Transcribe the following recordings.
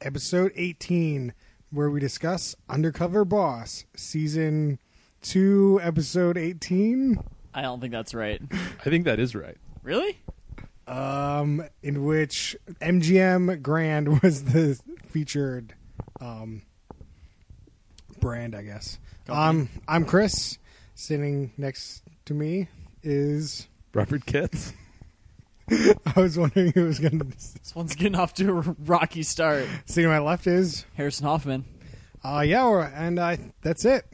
episode 18, where we discuss Undercover Boss, season 2, episode 18, I don't think that's right. I think that is right. Really? um, in which MGM Grand was the featured um, brand, I guess. Um, I'm Chris. Sitting next to me is. Robert Kitts. I was wondering who was going to. This one's getting off to a rocky start. Sitting to my left is. Harrison Hoffman. Uh, yeah, we're, and I, that's it.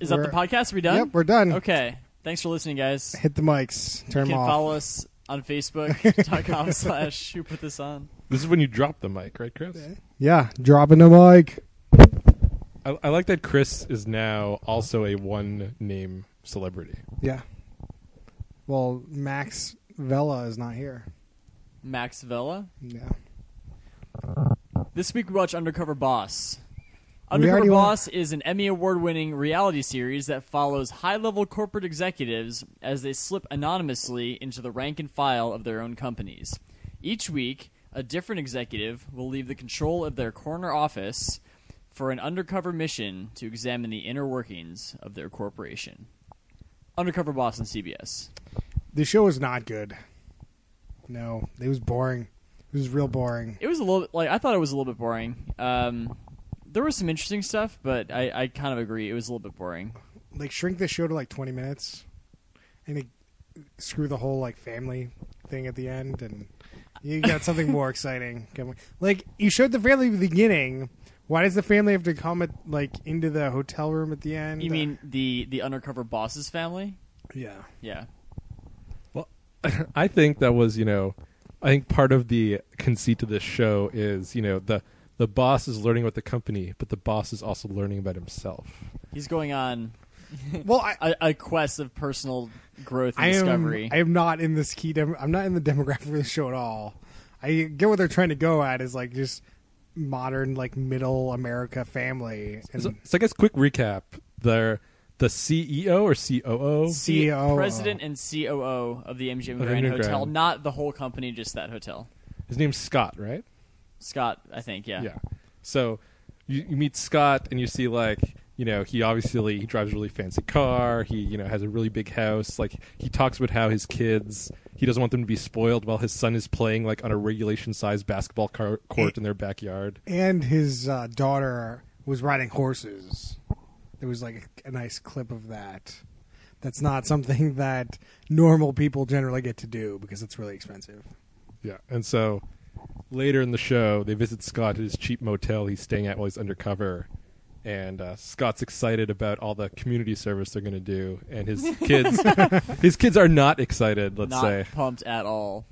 Is that the We're- podcast? Are we done? Yep, we're done. Okay. Thanks for listening, guys. Hit the mics. Turn you them can off. follow us on Facebook.com slash who put this on. This is when you drop the mic, right, Chris? Yeah, dropping the mic. I, I like that Chris is now also a one name celebrity. Yeah. Well, Max Vela is not here. Max Vela. Yeah. This week we watch Undercover Boss. Undercover Boss is an Emmy award winning reality series that follows high level corporate executives as they slip anonymously into the rank and file of their own companies. Each week, a different executive will leave the control of their corner office for an undercover mission to examine the inner workings of their corporation. Undercover Boss on CBS. The show was not good. No, it was boring. It was real boring. It was a little bit like I thought it was a little bit boring. Um, there was some interesting stuff, but I, I kind of agree it was a little bit boring. Like shrink the show to like 20 minutes and it, screw the whole like family thing at the end and you got something more exciting. Like you showed the family at the beginning. Why does the family have to come at, like into the hotel room at the end? You mean the the undercover boss's family? Yeah. Yeah. Well, I think that was, you know, I think part of the conceit of this show is, you know, the the boss is learning about the company, but the boss is also learning about himself. He's going on Well, I, a, a quest of personal growth and I am. discovery. I am not in this key. Dem- I'm not in the demographic of the show at all. I get what they're trying to go at is like just modern, like middle America family. And So, so I guess quick recap: the the CEO or COO, C- CEO. president and COO of the MGM Of Grand Hotel, Grand. not the whole company, just that hotel. his name's Scott, right? Scott, I think. Yeah. Yeah. So you, you meet Scott and you see like you know he obviously he drives a really fancy car. He you know has a really big house. Like he talks about how his kids he doesn't want them to be spoiled while his son is playing like on a regulation sized basketball car- court in their backyard. and his uh, daughter was riding horses. There was like a, a nice clip of that. That's not something that normal people generally get to do because it's really expensive. Yeah. And so later in the show they visit Scott at his cheap motel he's staying at while he's undercover. And uh, Scott's excited about all the community service they're going to do, and his kids, his kids are not excited. Let's not say, pumped at all.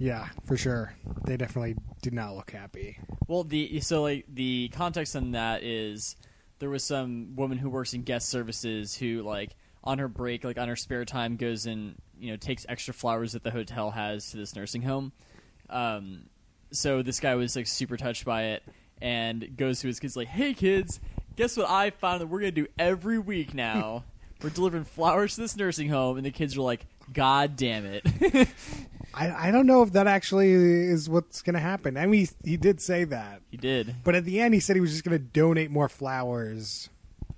Yeah, for sure. They definitely did not look happy. Well, the so like the context on that is there was some woman who works in guest services who like on her break, like on her spare time, goes and you know takes extra flowers that the hotel has to this nursing home. Um, so this guy was like super touched by it and goes to his kids like, "Hey kids, guess what I found that we're gonna do every week now? we're delivering flowers to this nursing home." And the kids are like, "God damn it!" I, I don't know if that actually is what's going to happen. I mean, he, he did say that. he did. But at the end, he said he was just going to donate more flowers.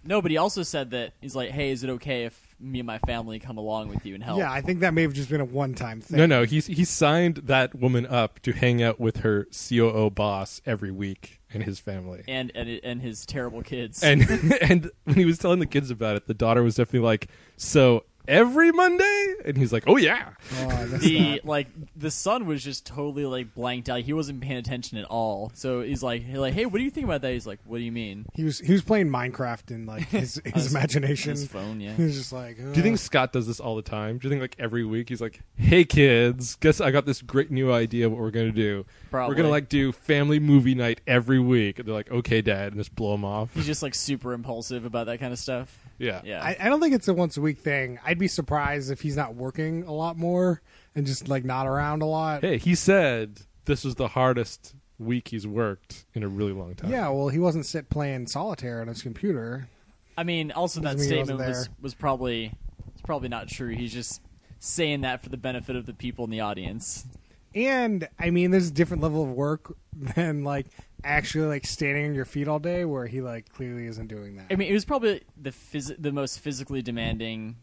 No, but he also said that he's like, "Hey, is it okay if me and my family come along with you and help?" Yeah, I think that may have just been a one time thing. No, no, he's he signed that woman up to hang out with her COO boss every week and his family. and and and his terrible kids. And and when he was telling the kids about it, the daughter was definitely like, "So every Monday?" And he's like, "Oh yeah." Oh, the that. like the son was just totally like blanked out. He wasn't paying attention at all. So he's like, he's like, hey, what do you think about that? He's like, what do you mean? He was he was playing Minecraft in like his, On his imagination. His phone, yeah. He was just like, Do you think Scott does this all the time? Do you think like every week he's like, "Hey kids, guess I got this great new idea. What we're gonna do? Probably. We're gonna like do family movie night every week." And they're like, "Okay, Dad," and just blow him off. He's just like super impulsive about that kind of stuff. Yeah, Yeah. I, I don't think it's a once a week thing. I'd be surprised if he's not working a lot more and just like not around a lot. Hey, he said this was the hardest week he's worked in a really long time. Yeah, well, he wasn't sit playing solitaire on his computer. I mean, also that Doesn't mean he wasn't statement was was probably it's probably not true. He's just saying that for the benefit of the people in the audience. And I mean, there's a different level of work than like actually like standing on your feet all day, where he like clearly isn't doing that. I mean, it was probably the phys- the most physically demanding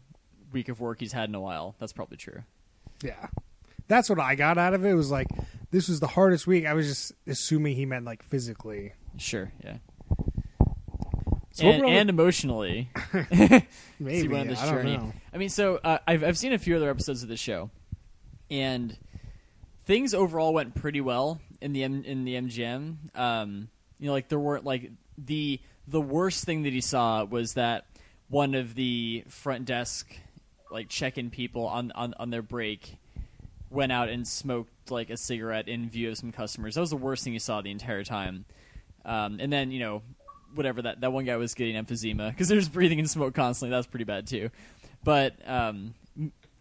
week of work he's had in a while. That's probably true. yeah, that's what I got out of it. It was like this was the hardest week. I was just assuming he meant like physically. Sure, yeah. So and, and emotionally, Maybe see on this I journey. I mean, so uh, I've I've seen a few other episodes of the show, and things overall went pretty well in the M- in the MGM. Um, you know, like there weren't like the the worst thing that he saw was that one of the front desk like check-in people on on, on their break went out and smoked like a cigarette in view of some customers. That was the worst thing he saw the entire time. Um, and then you know whatever that that one guy was getting emphysema because there's breathing in smoke constantly. That's pretty bad too. But um,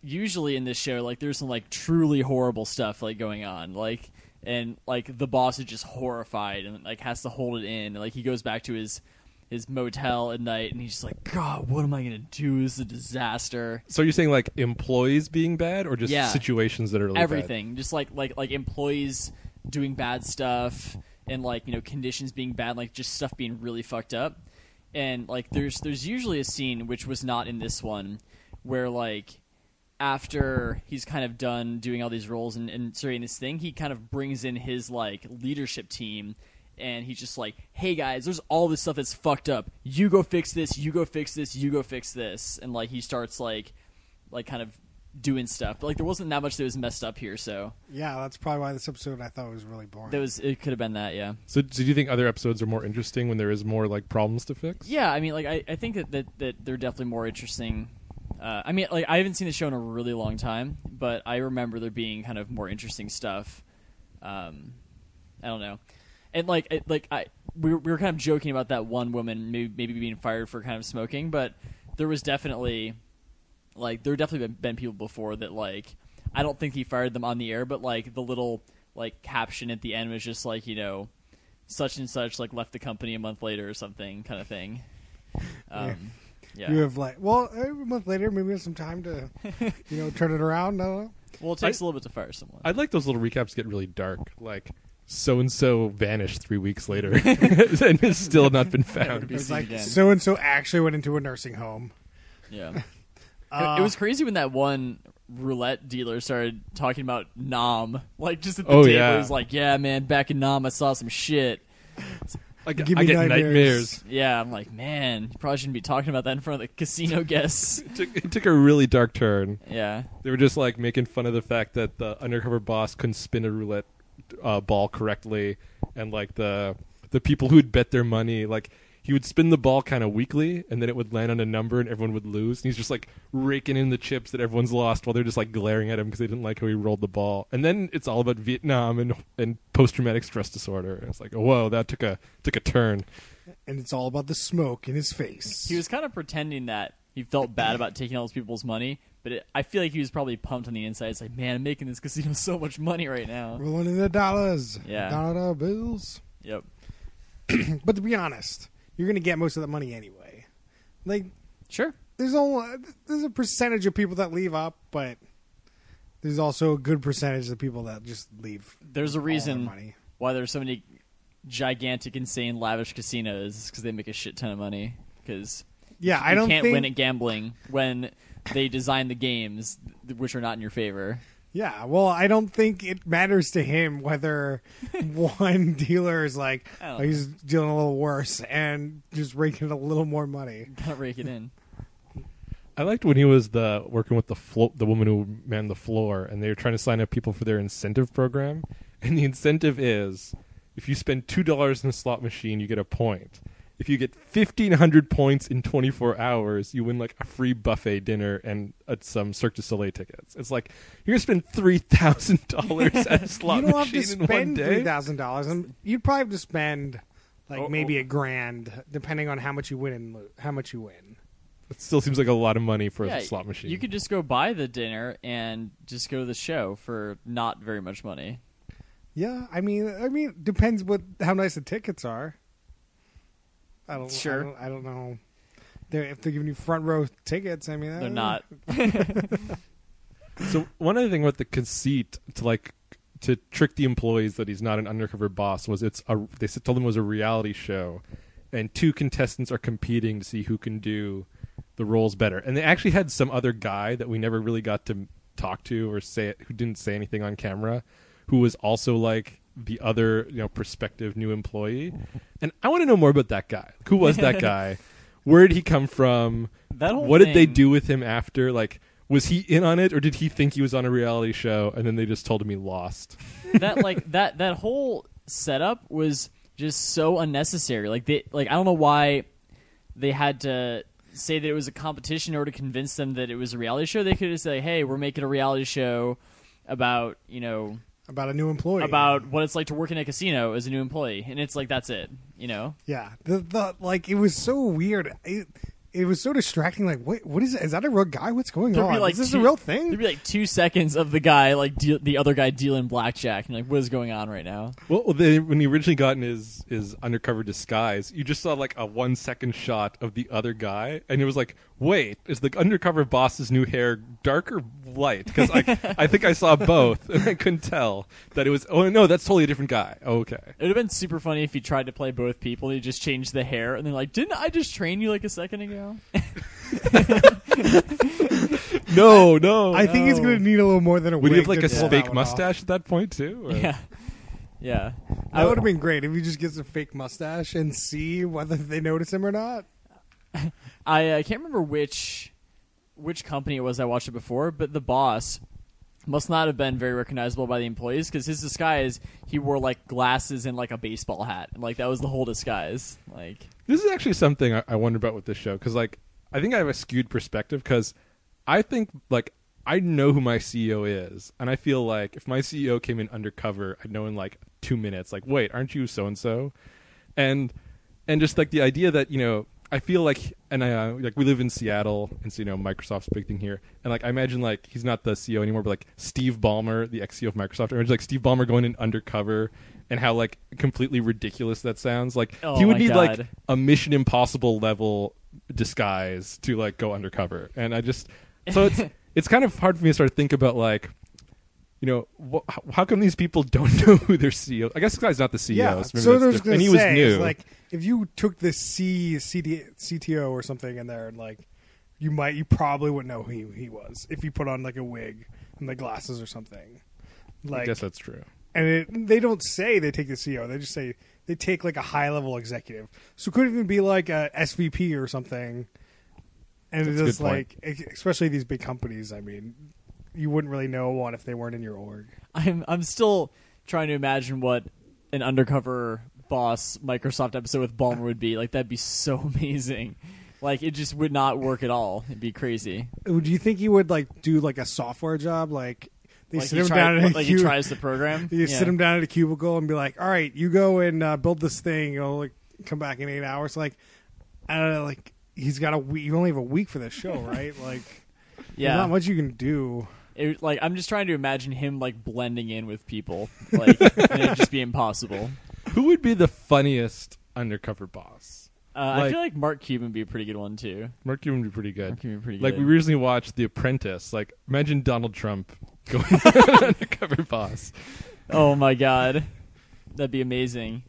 usually in this show, like there's some like truly horrible stuff like going on, like and like the boss is just horrified and like has to hold it in. And, like he goes back to his his motel at night and he's just like, God, what am I gonna do? This is a disaster. So you're saying like employees being bad, or just Yeah. situations that are really bad? everything just like like like employees doing bad stuff and like you know conditions being bad like just stuff being really fucked up and like there's there's usually a scene which was not in this one where like after he's kind of done doing all these roles and, and starting this thing he kind of brings in his like leadership team and he's just like hey guys there's all this stuff that's fucked up you go fix this you go fix this you go fix this and like he starts like like kind of doing stuff. But like there wasn't that much that was messed up here, so Yeah, that's probably why this episode I thought was really boring. there was it could have been that, yeah. So, so do you think other episodes are more interesting when there is more like problems to fix? Yeah, I mean like I, I think that, that that they're definitely more interesting. Uh, I mean like I haven't seen the show in a really long time, but I remember there being kind of more interesting stuff. Um, I don't know. And like it, like I we were, we were kind of joking about that one woman maybe maybe being fired for kind of smoking, but there was definitely like there definitely been, been people before that like I don't think he fired them on the air, but like the little like caption at the end was just like you know such and such like left the company a month later or something kind of thing. Um, yeah. You have like, well, a month later, maybe we have some time to, you know, turn it around. I don't know. Well, it takes a little bit to fire someone. I'd like those little recaps to get really dark, like so and so vanished three weeks later and has still not been found. be It's like so and so actually went into a nursing home. yeah. Uh, it, it was crazy when that one roulette dealer started talking about Nam, like just at the Oh, table. yeah. He was like, "Yeah, man, back in Nam, I saw some shit." I get, Give I get nightmares. nightmares. Yeah, I'm like, man, you probably shouldn't be talking about that in front of the casino guests. It took, it took a really dark turn. yeah, They were just like making fun of the fact that the undercover boss couldn't spin a roulette uh, ball correctly, and like the the people who'd bet their money, like he would spin the ball kind of weakly, and then it would land on a number, and everyone would lose. And he's just like raking in the chips that everyone's lost while they're just like glaring at him because they didn't like how he rolled the ball. And then it's all about Vietnam and and post traumatic stress disorder. And it's like, oh, whoa, that took a took a turn. and it's all about the smoke in his face. he was kind of pretending that he felt bad about taking all those people's money, but it, I feel like he was probably pumped on the inside. It's like, man, I'm making this casino so much money right now. rolling in the dollars, Yeah. dollar bills. Yep. But to be honest, you're gonna get most of the money anyway. Like, Sure. there's only there's a percentage of people that leave up, but there's also a good percentage of people that just leave. There's a reason money. why there's so many gigantic, insane, lavish casinos because they make a shit ton of money. Because Yeah, I don't can't think. win at gambling when they design the games which are not in your favor. Yeah, well, I don't think it matters to him whether one dealer is like, I oh, he's dealing a little worse and just raking a little more money. Gotta rake it in. I liked when he was the working with the flo- the woman who manned the floor, and they were trying to sign up people for their incentive program. And the incentive is, if you spend two dollars in a slot machine, you get a point. If you get fifteen hundred points in twenty four hours, you win like a free buffet dinner and uh, some Cirque du Soleil tickets. It's like you're gonna spend three thousand dollars at a slot you don't have to spend $3000 you'd probably have to spend like Oh, maybe a grand, depending on how much you win and lo- how much you win. It still seems like a lot of money for yeah, a slot machine. You could just go buy the dinner and just go to the show for not very much money. Yeah, I mean, I mean, depends what how nice the tickets are. I don't. Sure. I don't, I don't know. They're, if they're giving you front row tickets, I mean, They're eh. not. So one other thing with the conceit to like to trick the employees that he's not an undercover boss was it's a they told him it was a reality show, and two contestants are competing to see who can do the roles better. And they actually had some other guy that we never really got to talk to or say it, who didn't say anything on camera, who was also like the other you know prospective new employee. And I want to know more about that guy. Who was that guy? Where did he come from? That whole what did they thing- do with him after? Like, was he in on it, or did he think he was on a reality show and then they just told him he lost? that like that that whole setup was just so unnecessary. Like they like I don't know why they had to say that it was a competition in order to convince them that it was a reality show. They could have said, "Hey, we're making a reality show about you know about a new employee. about what it's like to work in a casino as a new employee," and it's like that's it. You know, yeah, the the like it was so weird. It, it was so distracting. Like, wait, what is? Is that a real guy? What's going There'd on? like is this two- a real thing? There'd thing? be like two seconds of the guy like deal, the other guy dealing blackjack, and like, what is going on right now? Well, they, when he originally got in his his undercover disguise, you just saw like a one second shot of the other guy, and it was like, wait, is the undercover boss's new hair dark or light? Because I I think I saw both, and I couldn't tell that it was. Oh no, that's totally a different guy. Okay. It would have been super funny if he tried to play both people. He just changed the hair, and they're like, "Didn't I just train you like a second ago?" No, no. I think he's going to need a little more than a Would wig he have like to a pull that fake one mustache at that point too? or- yeah, yeah. That would have been great if he just gets a fake mustache and see whether they notice him or not. I uh, can't remember which which company it was I watched it before, but the boss must not have been very recognizable by the employees because his disguise he wore like glasses and like a baseball hat, and like that was the whole disguise. Like, This is actually something I, I wonder about with this show because, like, I think I have a skewed perspective because I think, like, I know who my CEO is, and I feel like if my CEO came in undercover, I'd know in like two minutes. Like, wait, aren't you so and so? And and just like the idea that you know, I feel like, and I uh, like we live in Seattle, and so you know, Microsoft's a big thing here, and like I imagine like he's not the CEO anymore, but like Steve Ballmer, the ex CEO of Microsoft. I imagine like Steve Ballmer going in undercover. And how like completely ridiculous that sounds. Like Oh he would need like a Mission Impossible level disguise to like go undercover, and I just so it's it's kind of hard for me to start to think about like, you know, wh- how, come these people don't know who their CEO? I guess this guy's not the CEO, yeah, so, so there's going and to he was say, new. like, if you took the C, CD, CTO or something in there, and like, you might, you probably wouldn't know who he, he was if you put on like a wig and the glasses or something. Like, I guess that's true. and it, they don't say they take the CEO. They just say they take like a high level executive. So it could even be like a SVP or something. And That's it's a just good point. like, especially these big companies. I mean, you wouldn't really know one if they weren't in your org. I'm I'm still trying to imagine what an undercover boss Microsoft episode with Ballmer would be. Like that'd be so amazing. Like it just would not work at all. It'd be crazy. Do you think he would like do like a software job? Like they like sit him try- down at a like he tries the program. You Yeah. sit him down at a cubicle and be like, "All right, you go and uh, build this thing. You'll like come back in eight hours." Like, I don't know. Like he's got a week. You only have a week for this show, right? Like, Yeah. not much you can do. It, like I'm just trying to imagine him like blending in with people, like and it'd just be impossible. Who would be the funniest undercover boss? Uh, I Like- feel like Mark Cuban would be a pretty good one too. Mark Cuban would be pretty good. Mark Cuban would be pretty Like good. we recently watched The Apprentice. Like imagine Donald Trump going undercover boss. oh my god, that'd be amazing.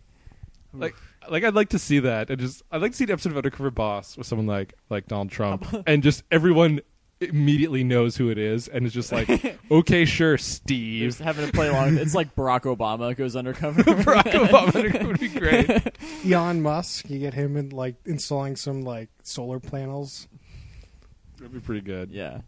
Like like I'd like to see that. And just I'd like to see an episode of Undercover Boss with someone like like Donald Trump and just everyone immediately knows who it is and is just like, okay, sure, Just Steve. having to play along. It's like Barack Obama goes undercover. Barack Obama would be great. Elon Musk, you get him in like installing some like solar panels. That'd be pretty good. yeah.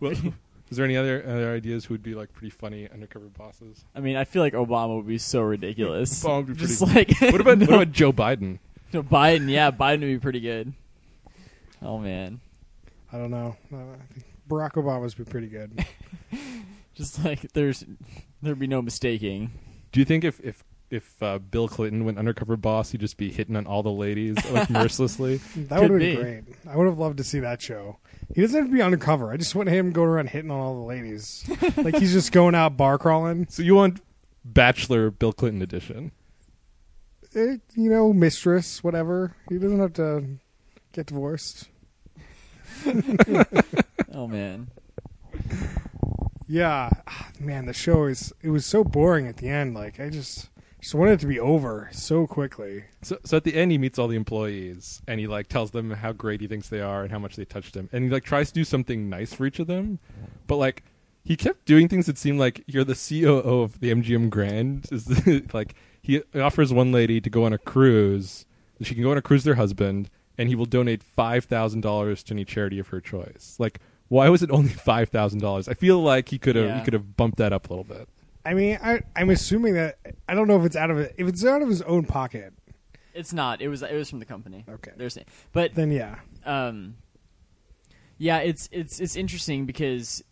Well, is there any other other ideas who would be like pretty funny undercover bosses? I mean, I feel like Obama would be so ridiculous. Obama would be Just like What about no, what about Joe Biden? no, Biden? Yeah, Biden would be pretty good. Oh man, I don't know. I think Barack Obama's been pretty good. just like there's there'd be no mistaking. Do you think if if if uh, Bill Clinton went undercover boss, he'd just be hitting on all the ladies like mercilessly? That would have been be. great. I would have loved to see that show. He doesn't have to be undercover. I just want him going around hitting on all the ladies. like he's just going out bar crawling. So you want Bachelor Bill Clinton edition? Eh, you know, mistress, whatever. He doesn't have to get divorced. Oh man, Yeah, ah, man, the show is it was so boring at the end. Like I just just wanted it to be over so quickly. So, so at the end, he meets all the employees, and he like tells them how great he thinks they are and how much they touched him, and he like tries to do something nice for each of them, but like he kept doing things that seemed like you're the COO of the MGM Grand. Is like he offers one lady to go on a cruise. She can go on a cruise with her husband, and he will donate five thousand dollars to any charity of her choice. Like, why was it only five thousand dollars? I feel like he could have Yeah. he could have bumped that up a little bit. I mean, I I'm assuming that I don't know if it's out of it. If it's out of his own pocket, It's not. It was. It was from the company. Okay. They're saying, but then yeah. um, yeah, it's it's it's interesting because,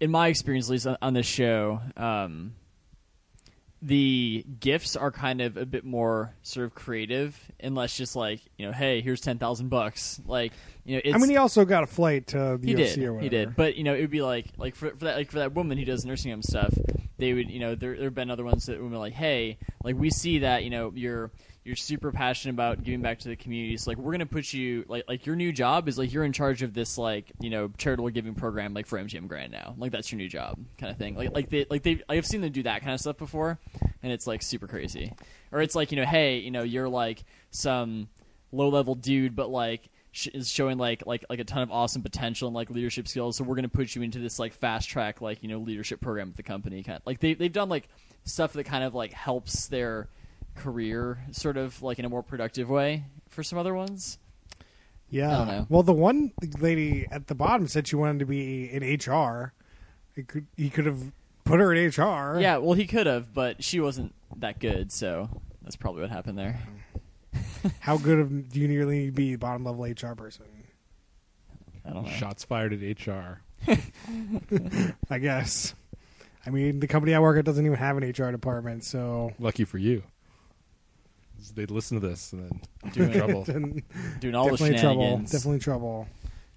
in my experience, at least on, on this show, um, the gifts are kind of a bit more sort of creative, and less just like you know, hey, here's ten thousand bucks. Like you know, it's, I mean, he also got a flight to the he UFC did. or whatever. He did. But you know, it would be like like for, for that like for that woman who does nursing home stuff, they would you know there there've been other ones that would be like, hey, like we see that you know you're you're super passionate about giving back to the community. So like we're gonna put you like like your new job is like you're in charge of this like you know charitable giving program like for MGM Grand now. Like that's your new job kind of thing. Like like they like they I've seen them do that kind of stuff before, and it's like super crazy. Or it's like you know hey you know you're like some low level dude, but like is showing like like like a ton of awesome potential and like leadership skills. So we're gonna put you into this like fast track like you know leadership program at the company. Kind of, like they they've done like stuff that kind of like helps their career sort of like in a more productive way for some other ones. Yeah. I don't know. Well, the one lady at the bottom said she wanted to be in HR. It could, he could have put her in HR. Yeah, well he could have, but she wasn't that good, so that's probably what happened there. How good of, do you nearly be a bottom level HR person? I don't know. Shots fired at HR. I guess. I mean, the company I work at doesn't even have an HR department, so Lucky for you. They'd listen to this and then Doing- trouble. then Doing all the definitely trouble. shenanigans. Definitely trouble.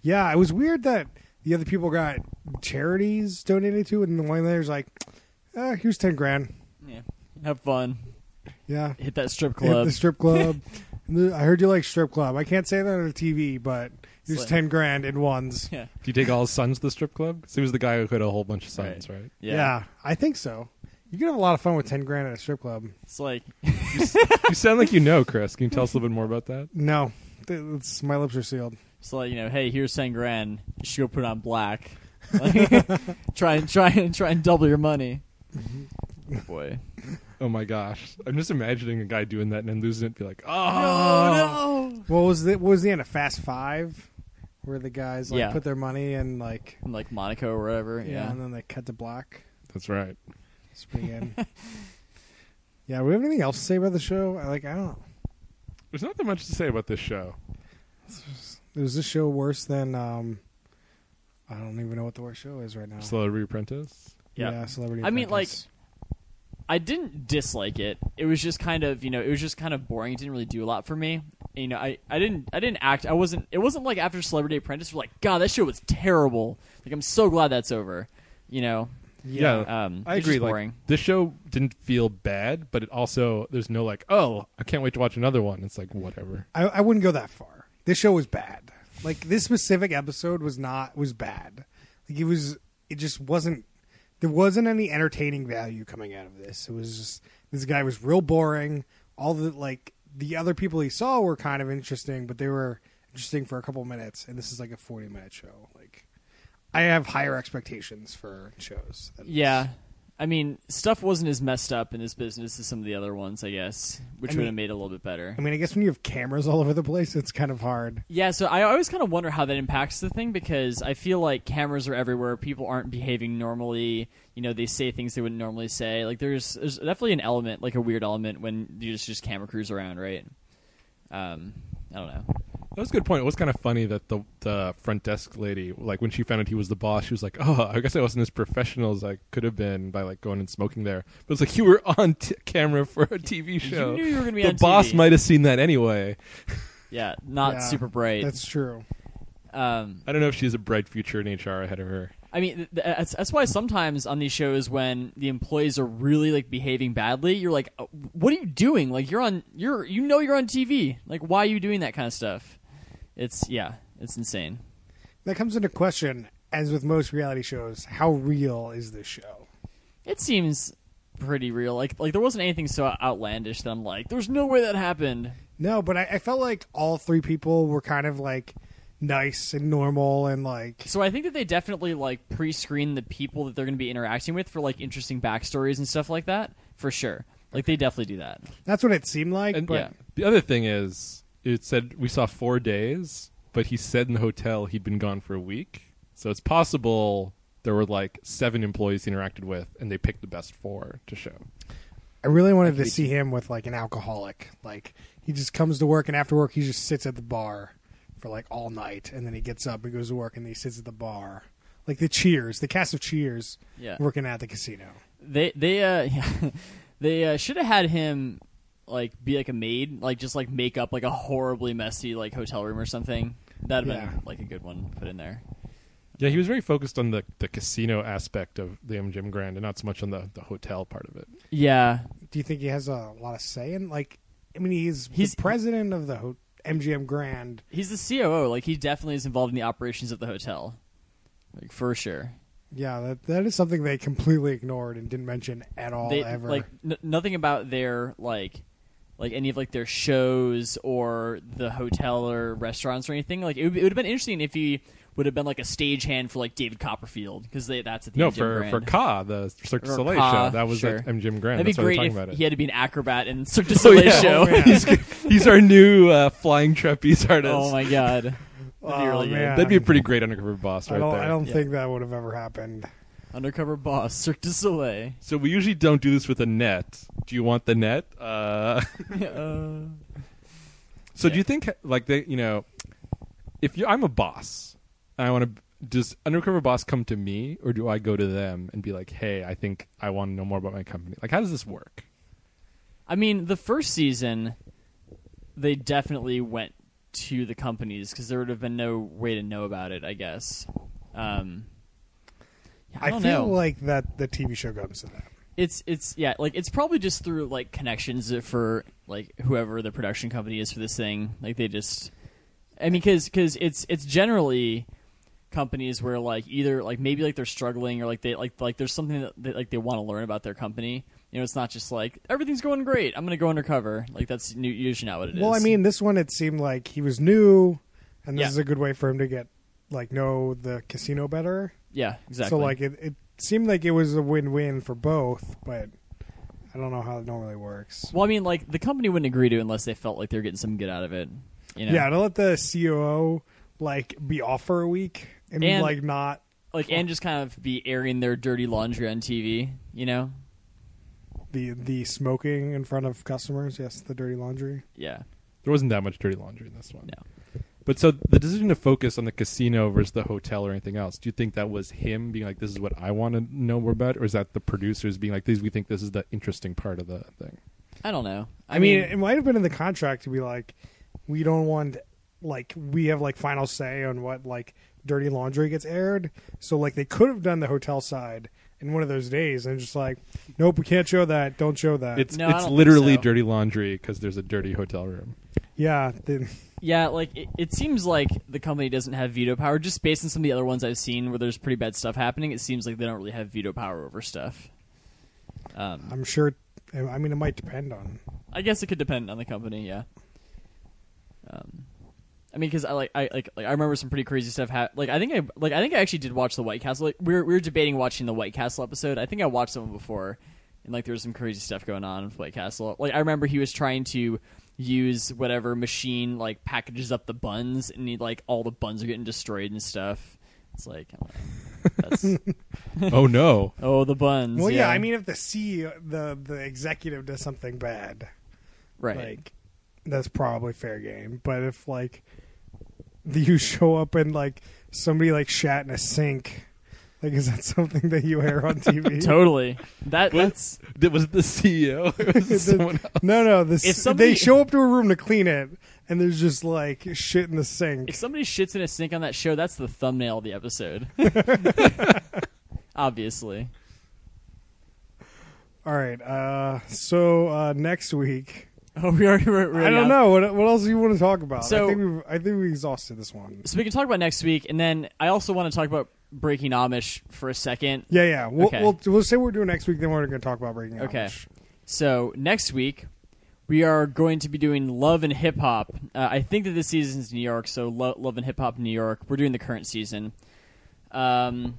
Yeah, it was weird that the other people got charities donated to, and the one there's like, uh, here's ten grand. Yeah. Have fun. Yeah, Hit that strip Hit club. the strip club. I heard you like strip club. I can't say that on the TV, but here's like- ten grand in ones. yeah. Do you take all his sons to the strip club? 'Cause he was the guy who had a whole bunch of sons, right? Yeah. I think so. You can have a lot of fun with ten grand at a strip club. It's like You sound like you know, Chris. Can you tell us a little bit more about that? No, th- it's, my lips are sealed. it's like, you know, hey, here's ten grand. You should go put it on black. Like, try and try and try and double your money. Oh, boy. Oh my gosh. I'm just imagining a guy doing that and then losing it be like, oh, no. What was the what was the end of Fast Five, where the guys like Yeah. put their money in like In, like Monaco or whatever. yeah, Yeah. and then they cut to black. That's right. It's pretty good. yeah, we have anything else to say about the show? I like I don't. know. There's not that much to say about this show. Was this show worse than um? I don't even know what the worst show is right now. Celebrity Apprentice. Yeah. Celebrity. I mean, like, I didn't dislike it. It was just kind of, you know, it was just kind of boring. It didn't really do a lot for me. You know, I, I didn't I didn't act. I wasn't. It wasn't like after Celebrity Apprentice. We're like, God, that show was terrible. Like, I'm so glad that's over. You know, Yeah. um, I agree. just Like boring. this show didn't feel bad, but it also there's no like, oh, I can't wait to watch another one. It's like whatever. I, I wouldn't go that far. This show was bad. Like this specific episode was not was bad. Like it was. It just wasn't. There wasn't any entertaining value coming out of this. It was just this guy was real boring. All the like the other people he saw were kind of interesting, but they were interesting for a couple minutes. And this is like a forty minute show. Like I have higher expectations for shows. Yeah. this. I mean, stuff wasn't as messed up in this business as some of the other ones, I guess, which I would have made it a little bit better. I mean, I guess when you have cameras all over the place, it's kind of hard. Yeah, so I always kind of wonder how that impacts the thing because I feel like cameras are everywhere. People aren't behaving normally. You know, they say things they wouldn't normally say. Like there's there's definitely an element, like a weird element, when you just just camera crews around, right? Um, I don't know. That was a good point. It was kind of funny that the the front desk lady, like when she found out he was the boss, she was like, "Oh, I guess I wasn't as professional as I could have been by like going and smoking there." But it's like you were on t- camera for a TV show. You knew you were going to be the on boss TV. might have seen that anyway. Yeah, not Yeah, super bright. That's true. Um, I don't know if she has a bright future in HR ahead of her. I mean, th- th- that's, that's why sometimes on these shows, when the employees are really like behaving badly, you're like, "Uh, "What are you doing? Like, you're on, you're, you know, you're on TV. Like, why are you doing that kind of stuff?" It's yeah, it's insane. That comes into question, as with most reality shows, how real is this show? It seems pretty real. Like like there wasn't anything so outlandish that I'm like, there's no way that happened. No, but I, I felt like all three people were kind of like nice and normal and like So I think that they definitely like pre-screen the people that they're going to be interacting with for like interesting backstories and stuff like that. For sure, like they definitely do that. that's what it seemed like. And but yeah. the other thing is, it said we saw four days, but he said in the hotel he'd been gone for a week. So it's possible there were like seven employees he interacted with, and they picked the best four to show. I really wanted to see him with like an alcoholic. Like he just comes to work and after work he just sits at the bar for like all night and then he gets up and goes to work and he sits at the bar. Like the Cheers, the cast of Cheers Yeah, working at the casino. they they uh they uh, should have had him like be like a maid, like just like make up like a horribly messy like hotel room or something. That'd have Yeah. been like a good one to put in there. Yeah, he was very focused on the, the casino aspect of the MGM Grand and not so much on the, the hotel part of it. Yeah, Do you think he has a lot of say in like I mean he's, He's- the president of the ho- MGM Grand. he's the COO. Like he definitely is involved in the operations of the hotel, like for sure. Yeah, that that is something they completely ignored and didn't mention at all they ever. like n- nothing about their like like any of like their shows or the hotel or restaurants or anything like it would, it would have been interesting if he would have been like a stagehand for like David Copperfield because that's at the No, MGM for Grand. for Ka, the Cirque du Soleil Ka, show. That was sure. at MGM Grand. That'd be That's why great we're if talking about it. he had to be an acrobat in Cirque du Oh, Soleil yeah. show. Oh, man. he's, he's our new uh, flying trapeze artist. oh my god, that'd be Oh, really man. That'd be a pretty great undercover boss right I there. I don't Yeah. think that would have ever happened. Undercover boss, Cirque du Soleil. So we usually don't do this with a net. Do you want the net? Uh, uh, so do you think like they, you know, if you, I'm a boss, and I want to. Does undercover boss come to me, or do I go to them and be like, "Hey, I think I want to know more about my company"? Like, how does this work? I mean, the first season, they definitely went to the companies because there would have been no way to know about it. I guess. Um, I, I, feel know. like that the TV show comes to that. it's it's yeah, like it's probably just through like connections for like whoever the production company is for this thing. Like they just, I mean, because cause it's it's generally companies where like either like maybe like they're struggling or like they like like there's something that they, like they want to learn about their company. You know, it's not just like everything's going great. I'm gonna go undercover. Like that's nu- usually not what it is. Well, I mean, this one it seemed like he was new, and this Yeah. is a good way for him to get like know the casino better. Yeah, exactly. So like it, it seemed like it was a win-win for both, but I don't know how it normally works. well, I mean, like the company wouldn't agree to unless they felt like they're getting some good out of it. You know? Yeah, to let the COO like be off for a week and, And- like not like and just kind of be airing their dirty laundry on TV. You know? the the smoking in front of customers. Yes, the dirty laundry. Yeah. There wasn't that much dirty laundry in this one. No. But so the decision to focus on the casino versus the hotel or anything else, do you think that was him being like, "This is what I want to know more about," or is that the producers being like, "These we think this is the interesting part of the thing"? I don't know. I, mean, it might have been in the contract to be like, we don't want like we have like final say on what like dirty laundry gets aired. So like they could have done the hotel side in one of those days and just like, nope, we can't show that. Don't show that. It's No, it's literally so. dirty laundry because there's a dirty hotel room. Yeah. Then yeah, like it, it seems like the company doesn't have veto power. Just based on some of the other ones I've seen where there's pretty bad stuff happening, it seems like they don't really have veto power over stuff. Um, I'm sure. I mean, it might depend on. I guess it could depend on the company. Yeah. Um, I mean, because I like I like, like I remember some pretty crazy stuff. Ha- like I think I like I think I actually did watch the White Castle. Like we were we were debating watching the White Castle episode. I think I watched some before, and like there was some crazy stuff going on with White Castle. Like I remember he was trying to use whatever machine like packages up the buns, and he like all the buns are getting destroyed and stuff. It's like I don't know. that's oh no! oh the buns. Well, yeah. I mean, if the CEO, the the executive does something bad, right. like that's probably fair game. But if like you show up and like somebody like shat in a sink, like is that something that you air on TV? Totally. That that's That was the CEO. Or was it someone else? No, no. This If somebody- they show up to a room to clean it, and there's just like shit in the sink. If somebody shits in a sink on that show, that's the thumbnail of the episode. Obviously. All right. Uh, so uh, next week, Oh, we already. We're, we're I don't out. know what what else do you want to talk about. So- I think we I think we exhausted this one. So we can talk about next week, and then I also want to talk about Breaking Amish for a second? Yeah, yeah. We'll, Okay. we'll we'll say we're doing next week. Then we're going to talk about breaking. Amish. Okay. Amish. So next week we are going to be doing Love and Hip Hop. Uh, I think that this season's New York, so Lo- Love and Hip Hop New York. We're doing the current season. Um,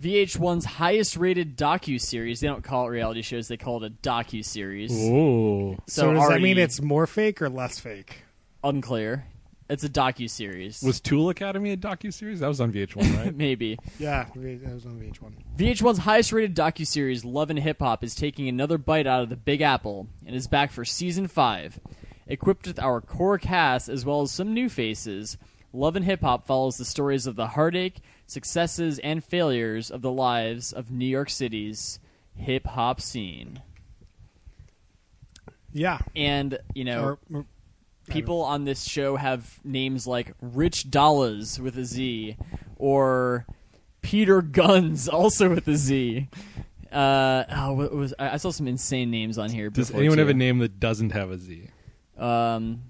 VH1's highest rated docu series. They don't call it reality shows; they call it a docu series. Ooh. So, So, does already that mean it's more fake or less fake? unclear. It's a docu series. Was Tool Academy a docu series? That was on VH1, right? maybe Yeah, that was on VH1. VH1's highest rated docu series, Love and Hip Hop, is taking another bite out of the Big Apple and is back for season 5. Equipped with our core cast as well as some new faces, Love and Hip Hop follows the stories of the heartache, successes, and failures of the lives of New York City's hip hop scene. Yeah. And, you know, Or- or- people on this show have names like Rich Dollaz with a Z or Peter Gunz also with a Z. Uh, oh, what was I I saw some insane names on here. Does before, anyone have a name that doesn't have a Z? Um,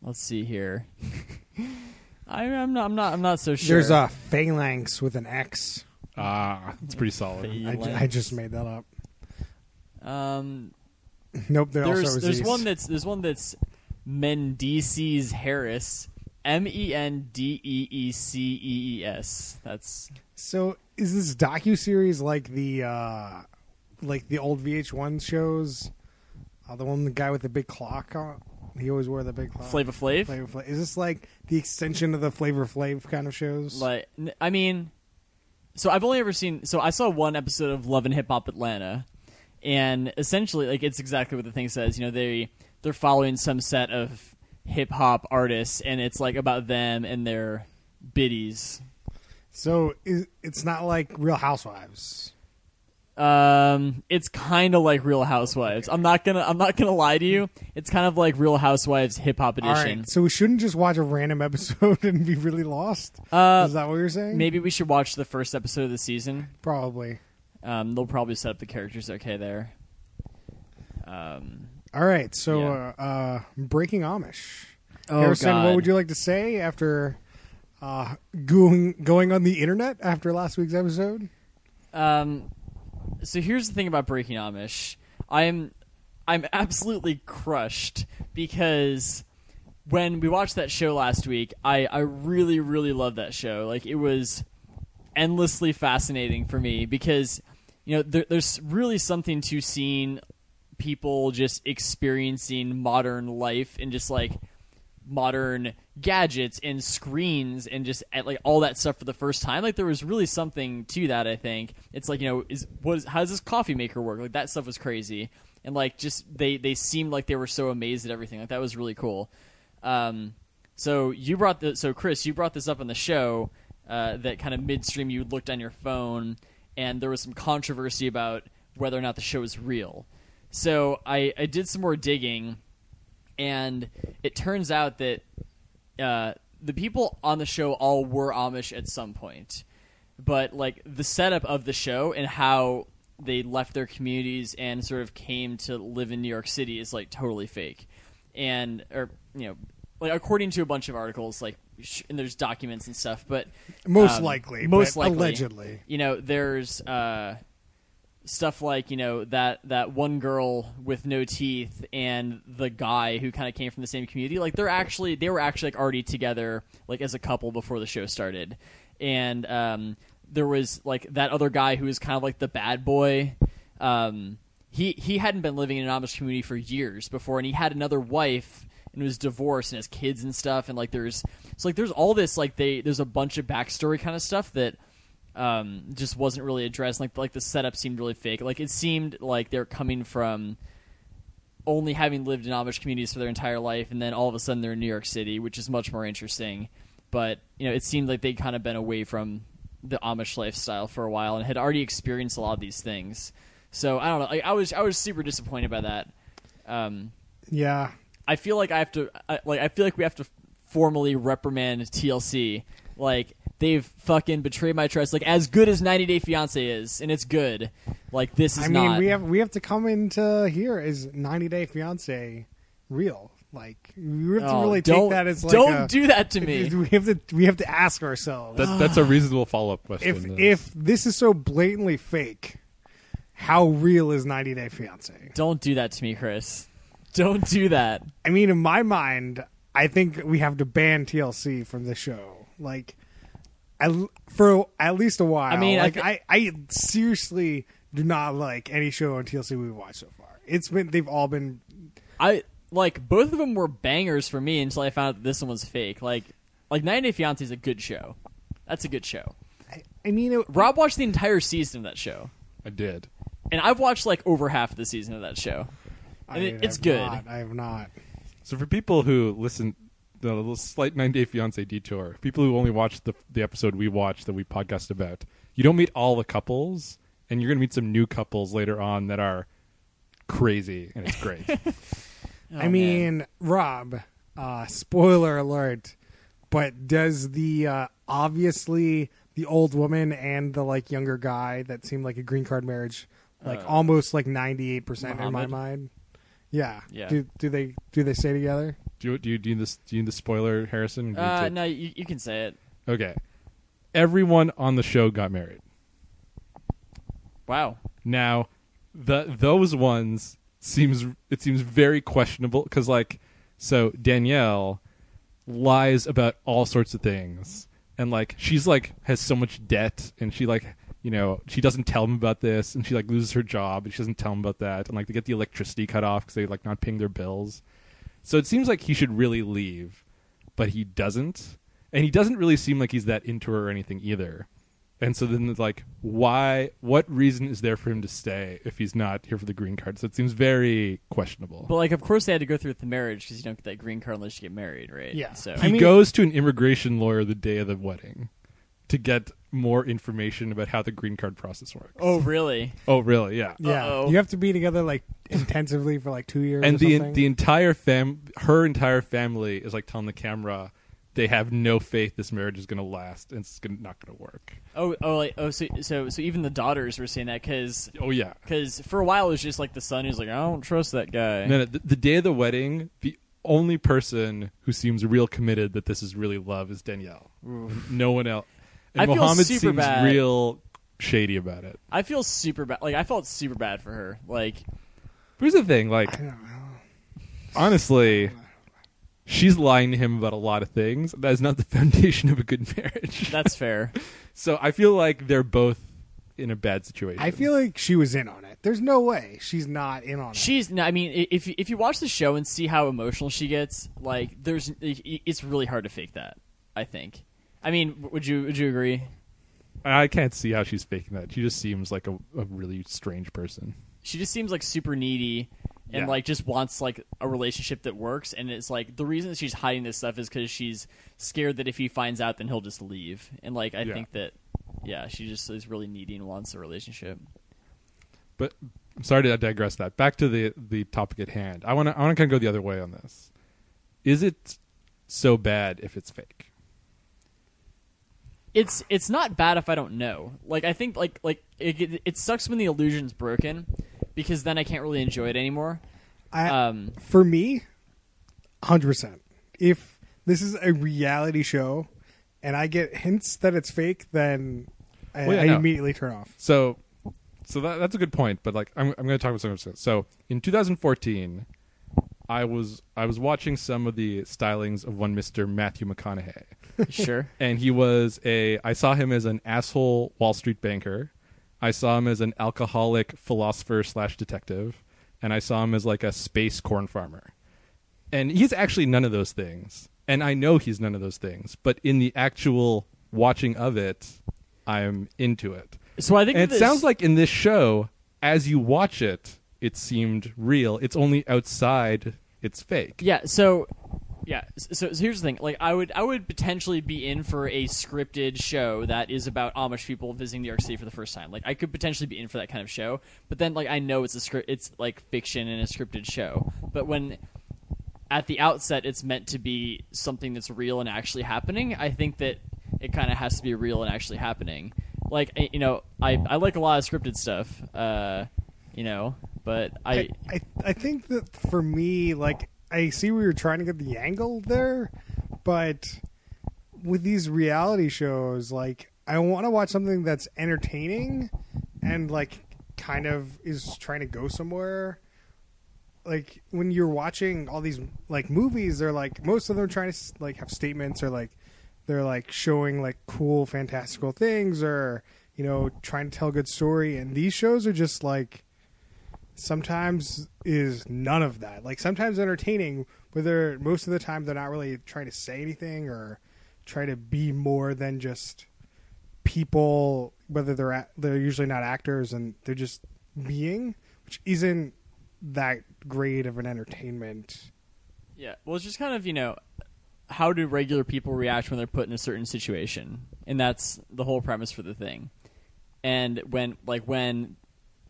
let's see here. I, I'm not. I'm not. I'm not so sure. There's a phalanx with an X. Ah, it's pretty solid. I, I just made that up. Um, Nope. There also there's there's these. one that's there's one that's Mendeecees Harris. M E N D E E C E E S. That's So is this docu series like the uh like the old VH1 shows? Uh, the one the guy with the big clock on. He always wore the big clock. Flavor Flav. Flavor Flav. Is this like the extension of the Flavor Flav kind of shows? Like, I mean, so I've only ever seen. So I saw one episode of Love and Hip Hop Atlanta, and essentially, like, it's exactly what the thing says. You know, they they're following some set of hip hop artists, and it's like about them and their biddies. so it's not like Real Housewives. Um, it's kind of like Real Housewives. I'm not gonna I'm not gonna lie to you. It's kind of like Real Housewives hip hop edition. right. So we shouldn't just watch a random episode and be really lost. Uh, is that what you're saying? maybe we should watch the first episode of the season. Probably. Um, they'll probably set up the characters okay there. Um, All right. So Yeah. uh, uh, breaking Amish. oh Harrison, God. what would you like to say after uh, going going on the internet after last week's episode? Um, so here's the thing about Breaking Amish. I'm I'm absolutely crushed because when we watched that show last week, I I really really loved that show. Like it was endlessly fascinating for me because you know there, there's really something to seeing people just experiencing modern life and just like modern gadgets and screens and just at, like all that stuff for the first time. Like there was really something to that i think. It's like you know is what is how does this coffee maker work? Like that stuff was crazy. And like just they they seemed like they were so amazed at everything. Like that was really cool. Um so you brought the so chris you brought this up on the show uh, that kind of midstream you looked on your phone and there was some controversy about whether or not the show was real so i i did some more digging and it turns out that uh, the people on the show all were Amish at some point, but like the setup of the show and how they left their communities and sort of came to live in New York City is like totally fake, and or you know like according to a bunch of articles like and there's documents and stuff, but Most um, likely, most likely, allegedly. you know, there's uh, stuff like you know that that one girl with no teeth and the guy who kind of came from the same community. Like they're actually they were actually like already together like as a couple before the show started, and um, there was like that other guy who was kind of like the bad boy. Um, he he hadn't been living in an Amish community for years before, and he had another wife and was divorced and has kids and stuff. And like there's so like there's all this like they there's a bunch of backstory kind of stuff that um, just wasn't really addressed. Like like the setup seemed really fake. Like it seemed like they're coming from only having lived in Amish communities for their entire life, and then all of a sudden they're in New York City, which is much more interesting. But you know, it seemed like they'd kind of been away from the Amish lifestyle for a while and had already experienced a lot of these things. So I don't know. Like, I was I was super disappointed by that. Um, Yeah. I feel like I have to I, like I feel like we have to formally reprimand TLC. Like they've fucking betrayed my trust. Like as good as 90 Day Fiance is, and it's good. Like this is I mean, not. we have we have to come into here is 90 Day Fiance real? Like we have to Oh, really don't take that as like don't a, do that to me. We have to we have to ask ourselves That, that's a reasonable follow up question. if though. if this is so blatantly fake, how real is 90 Day Fiance? Don't do that to me, Chris. Don't do that. I mean, in my mind, I think we have to ban TLC from the show. Like, I, for at least a while. I mean, I like I, I seriously do not like any show on TLC we've watched so far. It's been they've all been I like both of them were bangers for me until I found out that this one was fake. Like, like 90 Day Fiance is a good show. That's a good show. I, I mean, it, Rob watched the entire season of that show, I did. and I've watched like over half of the season of that show. I and it- it's have good. not- I have not. So for people who listen, the little slight nine day fiance detour, people who only watch the the episode we watched that we podcast about, you don't meet all the couples, and you're gonna meet some new couples later on that are crazy, and it's great. Oh, I man. mean, Rob. Uh, spoiler alert. But does the uh, obviously the old woman and the like younger guy that seemed like a green card marriage, like Uh, almost like ninety eight percent in my mind? Yeah. Yeah. Do do they do they stay together? Do you do you do you this do you need the spoiler, Harrison? Uh, no, you, you can say it. Okay, everyone on the show got married. Wow. Now, the those ones seems it seems very questionable because like so Danielle lies about all sorts of things and like she's like has so much debt and she like you know she doesn't tell him about this and she like loses her job and she doesn't tell him about that and like they get the electricity cut off because they like not paying their bills so it seems like he should really leave but he doesn't and he doesn't really seem like he's that into her or anything either and so then it's like, why? What reason is there for him to stay if he's not here for the green card? So it seems very questionable. But like, of course, they had to go through with the marriage because you don't get that green card unless you get married, right? Yeah. So he I mean- goes to an immigration lawyer the day of the wedding to get more information about how the green card process works. Oh, really? Oh, really? Yeah. Yeah. Uh-oh. You have to be together like intensively for like two years. And or the something? the entire fam, her entire family is like telling the camera they have no faith this marriage is going to last and it's gonna, not going to work. Oh, oh, like, oh. So, so, so even the daughters were saying that because Oh yeah. because for a while it was just like the son who's like, I don't trust that guy. No, no, the, the day of the wedding, the only person who seems real committed that this is really love is Danielle. No one else. And I feel Mohammed super seems bad. real shady about it. I feel super bad. Like I felt super bad for her. Like Here's the thing, like I don't know. honestly, she's lying to him about a lot of things. That is not the foundation of a good marriage. that's fair. so I feel like they're both in a bad situation. I feel like she was in on it. There's no way she's not in on it. She's. No, I mean, i- if if you watch the show and see how emotional she gets, like there's, it's really hard to fake that. I think. I mean, would you would you agree? I can't see how she's faking that. She just seems like a, a really strange person. She just seems like super needy and Yeah. like just wants like a relationship that works. And it's like the reason she's hiding this stuff is because she's scared that if he finds out, then he'll just leave. And like I Yeah. think that, yeah, she just is really needy and wants a relationship. But I'm sorry to digress that. Back to the the topic at hand. I want to I want to kind of go the other way on this. Is it so bad if it's fake? It's it's not bad if I don't know. Like I think like like it, it, it sucks when the illusion's broken because then I can't really enjoy it anymore. I, Um, for me, hundred percent. If this is a reality show, and I get hints that it's fake, then I, Well, yeah, I no. immediately turn off. So, so that, that's a good point. But like, I'm, I'm going to talk about something. Else. So, in 2014, I was I was watching some of the stylings of one Mister Matthew McConaughey, sure. and he was a. I saw him as an asshole Wall Street banker. I saw him as an alcoholic philosopher slash detective, and I saw him as like a space corn farmer. And he's actually none of those things. And I know he's none of those things. But in the actual watching of it, I'm into it. So I think And it this- sounds like in this show, as you watch it, it seemed real. It's only outside it's fake. yeah. So yeah. So, so here's the thing. Like I would I would potentially be in for a scripted show that is about Amish people visiting New York City for the first time. Like I could potentially be in for that kind of show. But then like I know it's a script. It's like fiction and a scripted show. But when at the outset it's meant to be something that's real and actually happening, I think that it kind of has to be real and actually happening. Like you know, I I like a lot of scripted stuff. Uh, you know, but I, I, I I think that for me, like I see we were trying to get the angle there, but with these reality shows, like I want to watch something that's entertaining and like kind of is trying to go somewhere. Like when you're watching all these like movies, they're like most of them are trying to like have statements or like they're like showing like cool fantastical things or you know trying to tell a good story and these shows are just like sometimes is none of that like sometimes entertaining but they're most of the time they're not really trying to say anything or try to be more than just people whether they're a- they're usually not actors and they're just being which isn't that great of an entertainment Yeah. Well, it's just kind of you know, how do regular people react when they're put in a certain situation, and that's the whole premise for the thing. And when like when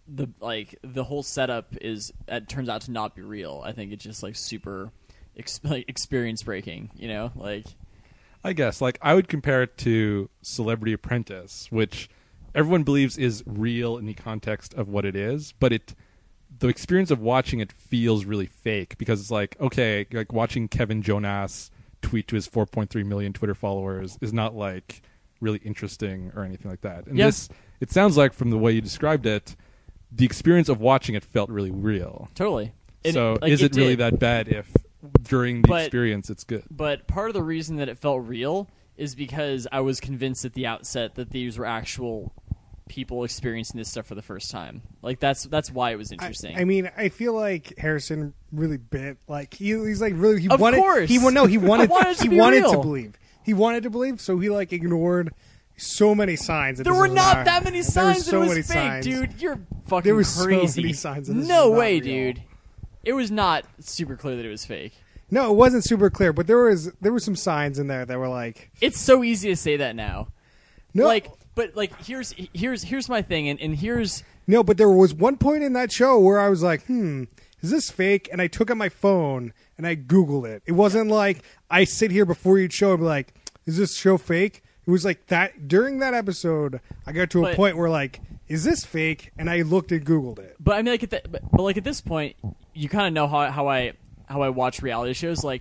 the like the whole setup is it turns out to not be real, I think it's just like super ex- like experience breaking. You know, like I guess like I would compare it to Celebrity Apprentice, which everyone believes is real in the context of what it is, but it the experience of watching it feels really fake because it's like okay, like watching Kevin Jonas tweet to his 4.3 million Twitter followers is not like really interesting or anything like that. And Yeah. this it sounds like from the way you described it, the experience of watching it felt really real. totally. And, so like, is it, really that bad if during the But- experience it's good? But part of the reason that it felt real is because I was convinced at the outset that these were actual people experiencing this stuff for the first time. Like that's that's why it was I, interesting. I mean, I feel like Harrison really bit like he, he's like really he Of wanted course. he no he wanted, wanted to he be wanted to believe he wanted to believe so he like ignored so many signs. that there were not that many there were signs so many was fake, signs. dude. You're fucking There were so crazy. many signs this no way, dude. It was not super clear that it was fake. No, it wasn't super clear, but there was there were some signs in there that were like It's so easy to say that now. no, Like, but like here's here's here's my thing, and, and here's no, but there was one point in that show where I was like, hmm, is this fake? And I took out my phone and I googled it. It wasn't like I sit here before each show and be like, is this show fake? It was like that during that episode. I got to a But- point where like, is this fake? And I looked and googled it. But I mean, like at the, but, but like at this point, you kind of know how how I how I watch reality shows. Like,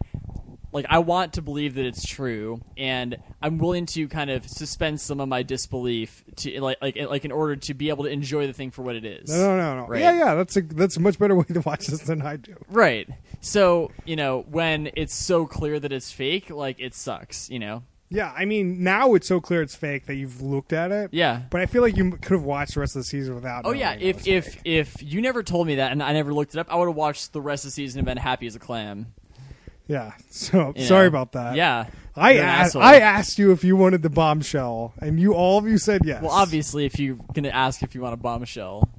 like I want to believe that it's true, and I'm willing to kind of suspend some of my disbelief to like like like in order to be able to enjoy the thing for what it is. No, no, no, no. Right. Yeah, yeah. That's a that's a much better way to watch this than I do. Right. So you know when it's so clear that it's fake, like it sucks. You know. Yeah, I mean now it's so clear it's fake that you've looked at it. Yeah. But I feel like you could have watched the rest of the season without. Oh yeah, if if fake. if you never told me that and I never looked it up, I would have watched the rest of the season and been happy as a clam. yeah. So you sorry know? about that. Yeah, I asked. I asked you if you wanted the bombshell, and you all of you said yes. Well, obviously, if you're gonna ask if you want a bombshell,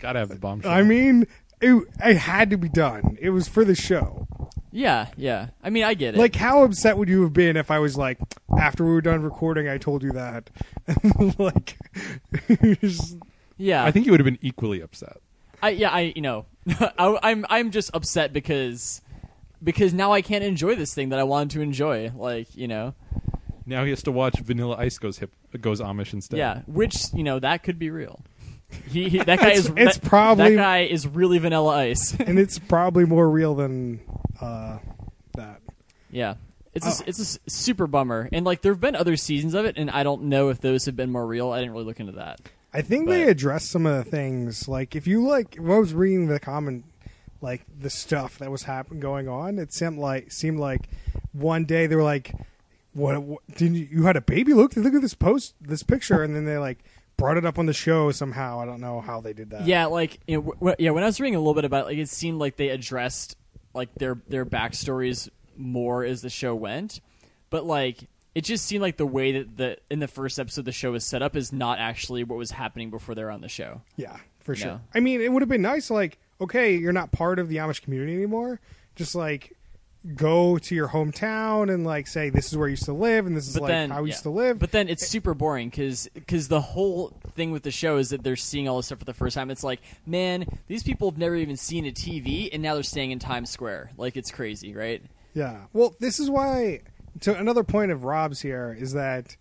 Gotta have the bombshell. I mean, it, it had to be done. It was for the show. Yeah, yeah. I mean, I get it. Like, how upset would you have been if I was like, after we were done recording, I told you that? like, just- yeah, I think you would have been equally upset. I yeah, I you know, I, I'm I'm just upset because because now I can't enjoy this thing that I wanted to enjoy. Like you know, Now he has to watch Vanilla Ice goes hip goes Amish instead. yeah, which you know that could be real. He, he that guy It's- is it's that, probably- that guy is really Vanilla Ice. and it's probably more real than uh, that. yeah. It's Oh. a, it's a super bummer, and like there have been other seasons of it, and I don't know if those have been more real. I didn't really look into that. I think they addressed some of the things. Like if you like, when I was reading the comment, like the stuff that was happening going on, it seemed like seemed like one day they were like, "What? what did you, you had a baby? Look, look at this post, this picture," and then they like brought it up on the show somehow. I don't know how they did that. Yeah, like you know, w- w- yeah. When I was reading a little bit about, it, like, it seemed like they addressed like their their backstories more as the show went, but like it just seemed like the way that the in the first episode the show was set up is not actually what was happening before they're on the show. yeah, for sure. No. I mean, it would have been nice. Like, okay, you're not part of the Amish community anymore. Just like go to your hometown and like say this is where you used to live and this is But like then how we yeah. used to live. But then it's eh super boring because because the whole thing with the show is that they're seeing all this stuff for the first time. It's like, man, these people have never even seen a TV, and now they're staying in Times Square. Like it's crazy, right? Yeah. Well, this is why. So another point of Rob's here is that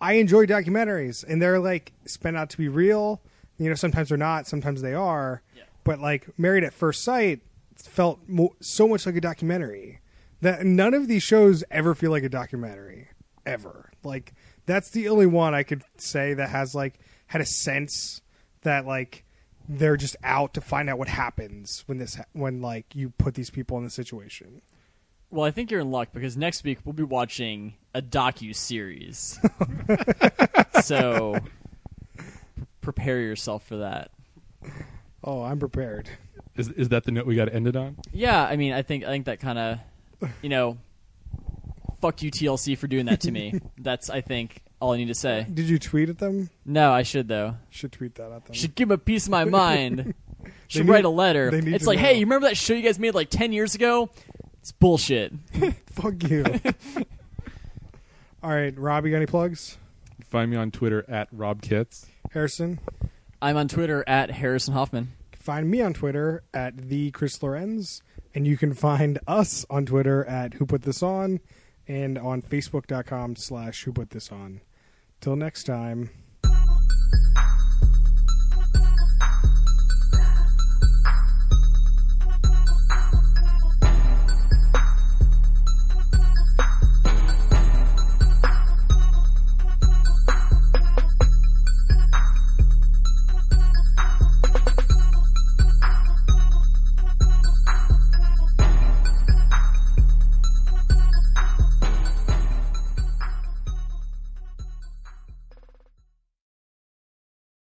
I enjoy documentaries, and they're like spent out to be real. You know, sometimes they're not, sometimes they are. Yeah. But like Married at First Sight, felt mo- so much like a documentary that none of these shows ever feel like a documentary ever. Like that's the only one I could say that has like had a sense that like they're just out to find out what happens when this ha- when like you put these people in the situation. Well, I think you're in luck because next week we'll be watching a docu series. so prepare yourself for that. Oh, I'm prepared. Is is that the note we got to end it on? Yeah, I mean, I think I think that kind of, you know, fuck you TLC for doing that to me. That's I think all I need to say. Did you tweet at them? No, I should though. Should tweet that at them. Should give him a piece of my mind. should need- write a letter. they need It's to like, know. hey, you remember that show you guys made like ten years ago? It's bullshit. Fuck you. All right, Rob, you got any plugs? Find me on Twitter at Rob Kitts. Harrison, I'm on Twitter at Harrison Hoffman. Find me on Twitter at the Chris Lorenz, and you can find us on Twitter at Who Put This On, and on Facebook.com slash Who Put This On. Till next time.